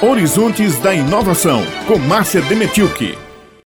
Horizontes da Inovação, com Márcia Demetilke.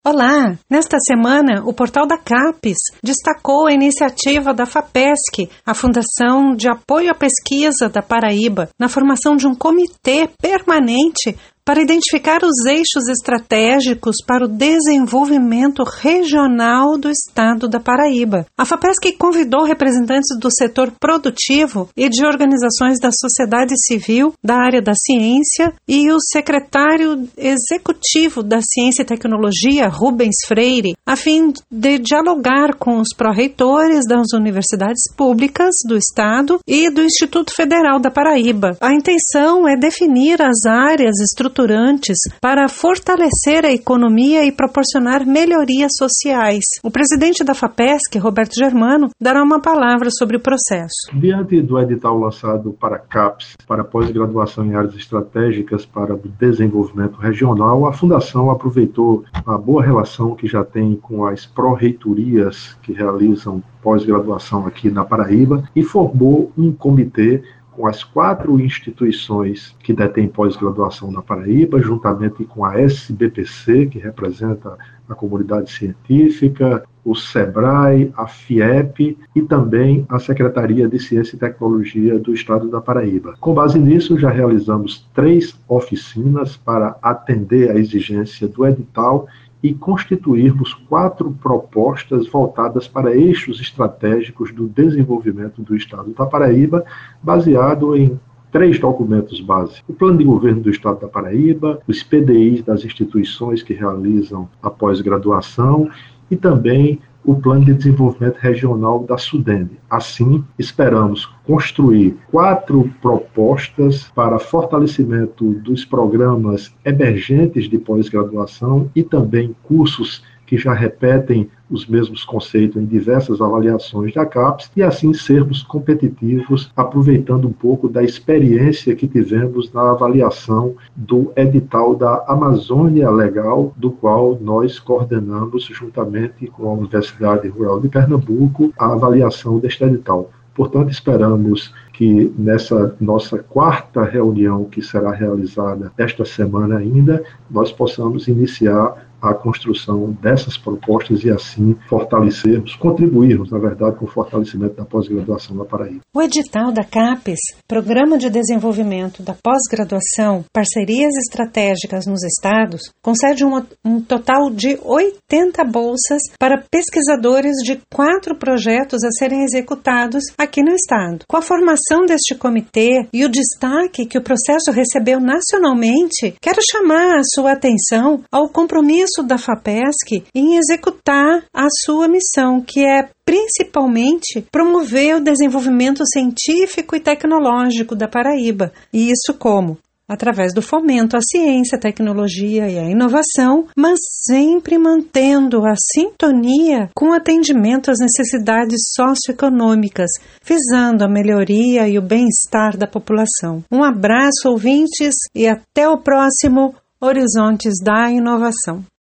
Olá! Nesta semana, o portal da CAPES destacou a iniciativa da FAPESC, a Fundação de Apoio à Pesquisa da Paraíba, na formação de um comitê permanente para identificar os eixos estratégicos para o desenvolvimento regional do estado da Paraíba. A FAPESC convidou representantes do setor produtivo e de organizações da sociedade civil, da área da ciência, e o secretário executivo da Ciência e Tecnologia, Rubens Freire, a fim de dialogar com os pró-reitores das universidades públicas do estado e do Instituto Federal da Paraíba. A intenção é definir as áreas estruturais estruturantes para fortalecer a economia e proporcionar melhorias sociais. O presidente da FAPESC, Roberto Germano, dará uma palavra sobre o processo. Diante do edital lançado para CAPES, para pós-graduação em áreas estratégicas para o desenvolvimento regional, a Fundação aproveitou a boa relação que já tem com as pró-reitorias que realizam pós-graduação aqui na Paraíba e formou um comitê com as quatro instituições que detêm pós-graduação na Paraíba, juntamente com a SBPC, que representa a comunidade científica, o SEBRAE, a FIEP e também a Secretaria de Ciência e Tecnologia do Estado da Paraíba. Com base nisso, já realizamos três oficinas para atender a exigência do edital e constituirmos quatro propostas voltadas para eixos estratégicos do desenvolvimento do Estado da Paraíba, baseado em três documentos básicos: o Plano de Governo do Estado da Paraíba, os PDIs das instituições que realizam a pós-graduação e também o Plano de Desenvolvimento Regional da Sudene. Assim, esperamos construir quatro propostas para fortalecimento dos programas emergentes de pós-graduação e também cursos que já repetem os mesmos conceitos em diversas avaliações da CAPES e assim sermos competitivos, aproveitando um pouco da experiência que tivemos na avaliação do edital da Amazônia Legal, do qual nós coordenamos juntamente com a Universidade Rural de Pernambuco a avaliação deste edital. Portanto, esperamos que nessa nossa quarta reunião, que será realizada esta semana ainda, nós possamos iniciar a construção dessas propostas e assim fortalecermos, contribuirmos, na verdade, com o fortalecimento da pós-graduação na Paraíba. O edital da CAPES, Programa de Desenvolvimento da Pós-Graduação, Parcerias Estratégicas nos Estados, concede um, um total de 80 bolsas para pesquisadores de quatro projetos a serem executados aqui no Estado. Com a formação deste comitê e o destaque que o processo recebeu nacionalmente, quero chamar a sua atenção ao compromisso compromisso da FAPESC em executar a sua missão, que é principalmente promover o desenvolvimento científico e tecnológico da Paraíba. E isso como? Através do fomento à ciência, à tecnologia e à inovação, mas sempre mantendo a sintonia com o atendimento às necessidades socioeconômicas, visando a melhoria e o bem-estar da população. Um abraço, ouvintes, e até o próximo Horizontes da Inovação.